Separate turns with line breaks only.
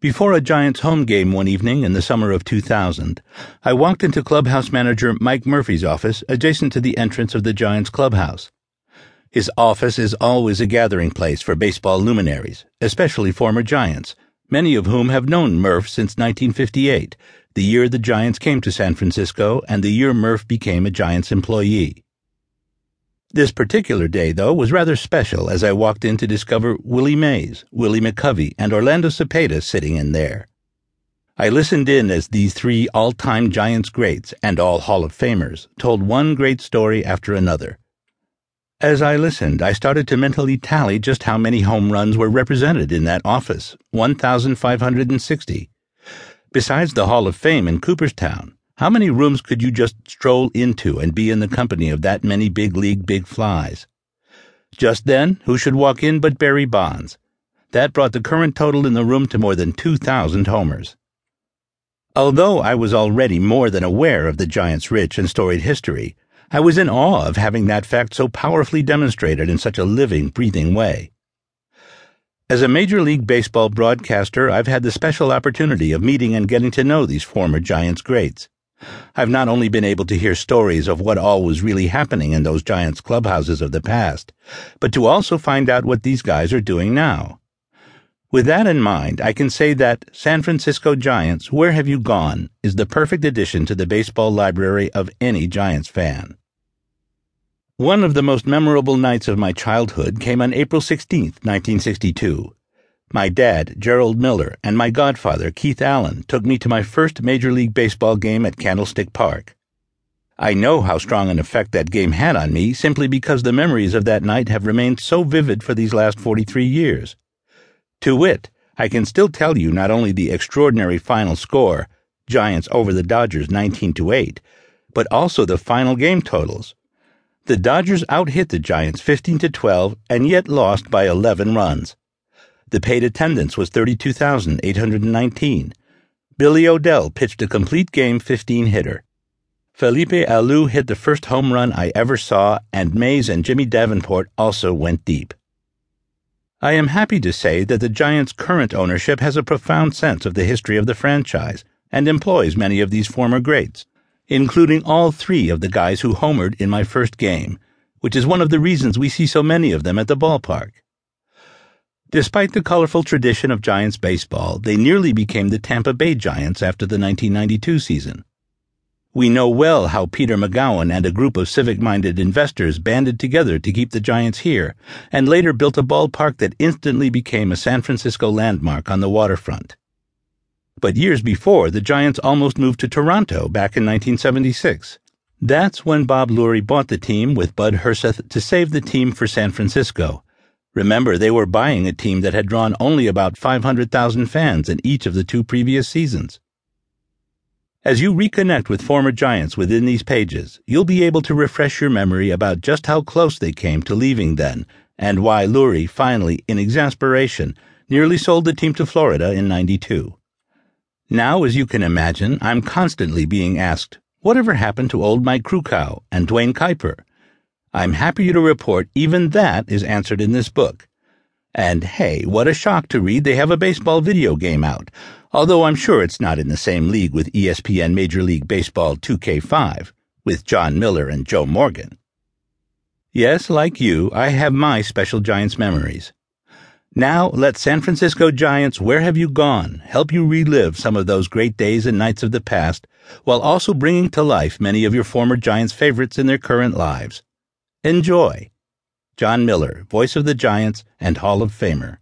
Before a Giants home game one evening in the summer of 2000, I walked into clubhouse manager Mike Murphy's office adjacent to the entrance of the Giants clubhouse. His office is always a gathering place for baseball luminaries, especially former Giants, many of whom have known Murph since 1958, the year the Giants came to San Francisco and the year Murph became a Giants employee. This particular day, though, was rather special as I walked in to discover Willie Mays, Willie McCovey, and Orlando Cepeda sitting in there. I listened in as these three all time Giants greats and all Hall of Famers told one great story after another. As I listened, I started to mentally tally just how many home runs were represented in that office 1,560. Besides the Hall of Fame in Cooperstown, how many rooms could you just stroll into and be in the company of that many big league big flies? Just then, who should walk in but Barry Bonds? That brought the current total in the room to more than 2,000 homers. Although I was already more than aware of the Giants' rich and storied history, I was in awe of having that fact so powerfully demonstrated in such a living, breathing way. As a Major League Baseball broadcaster, I've had the special opportunity of meeting and getting to know these former Giants greats. I've not only been able to hear stories of what all was really happening in those Giants clubhouses of the past, but to also find out what these guys are doing now. With that in mind, I can say that San Francisco Giants, Where Have You Gone is the perfect addition to the baseball library of any Giants fan. One of the most memorable nights of my childhood came on April 16, 1962. My dad, Gerald Miller, and my godfather, Keith Allen, took me to my first Major League Baseball game at Candlestick Park. I know how strong an effect that game had on me simply because the memories of that night have remained so vivid for these last 43 years. To wit, I can still tell you not only the extraordinary final score, Giants over the Dodgers 19 to 8, but also the final game totals. The Dodgers outhit the Giants 15 to 12 and yet lost by 11 runs. The paid attendance was 32,819. Billy O'Dell pitched a complete game 15 hitter. Felipe Alou hit the first home run I ever saw, and Mays and Jimmy Davenport also went deep. I am happy to say that the Giants' current ownership has a profound sense of the history of the franchise and employs many of these former greats, including all three of the guys who homered in my first game, which is one of the reasons we see so many of them at the ballpark. Despite the colorful tradition of Giants baseball, they nearly became the Tampa Bay Giants after the 1992 season. We know well how Peter Magowan and a group of civic minded investors banded together to keep the Giants here, and later built a ballpark that instantly became a San Francisco landmark on the waterfront. But years before, the Giants almost moved to Toronto back in 1976. That's when Bob Lurie bought the team with Bud Herseth to save the team for San Francisco Remember, they were buying a team that had drawn only about 500,000 fans in each of the two previous seasons. As you reconnect with former Giants within these pages, you'll be able to refresh your memory about just how close they came to leaving then, and why Lurie finally, in exasperation, nearly sold the team to Florida in 92. Now, as you can imagine, I'm constantly being asked, whatever happened to old Mike Krukow and Duane Kuiper? I'm happy to report even that is answered in this book. And hey, what a shock to read they have a baseball video game out, although I'm sure it's not in the same league with ESPN Major League Baseball 2K5, with Jon Miller and Joe Morgan. Yes, like you, I have my special Giants memories. Now let San Francisco Giants Where Have You Gone help you relive some of those great days and nights of the past, while also bringing to life many of your former Giants favorites in their current lives. Enjoy. Jon Miller, voice of the Giants and Hall of Famer.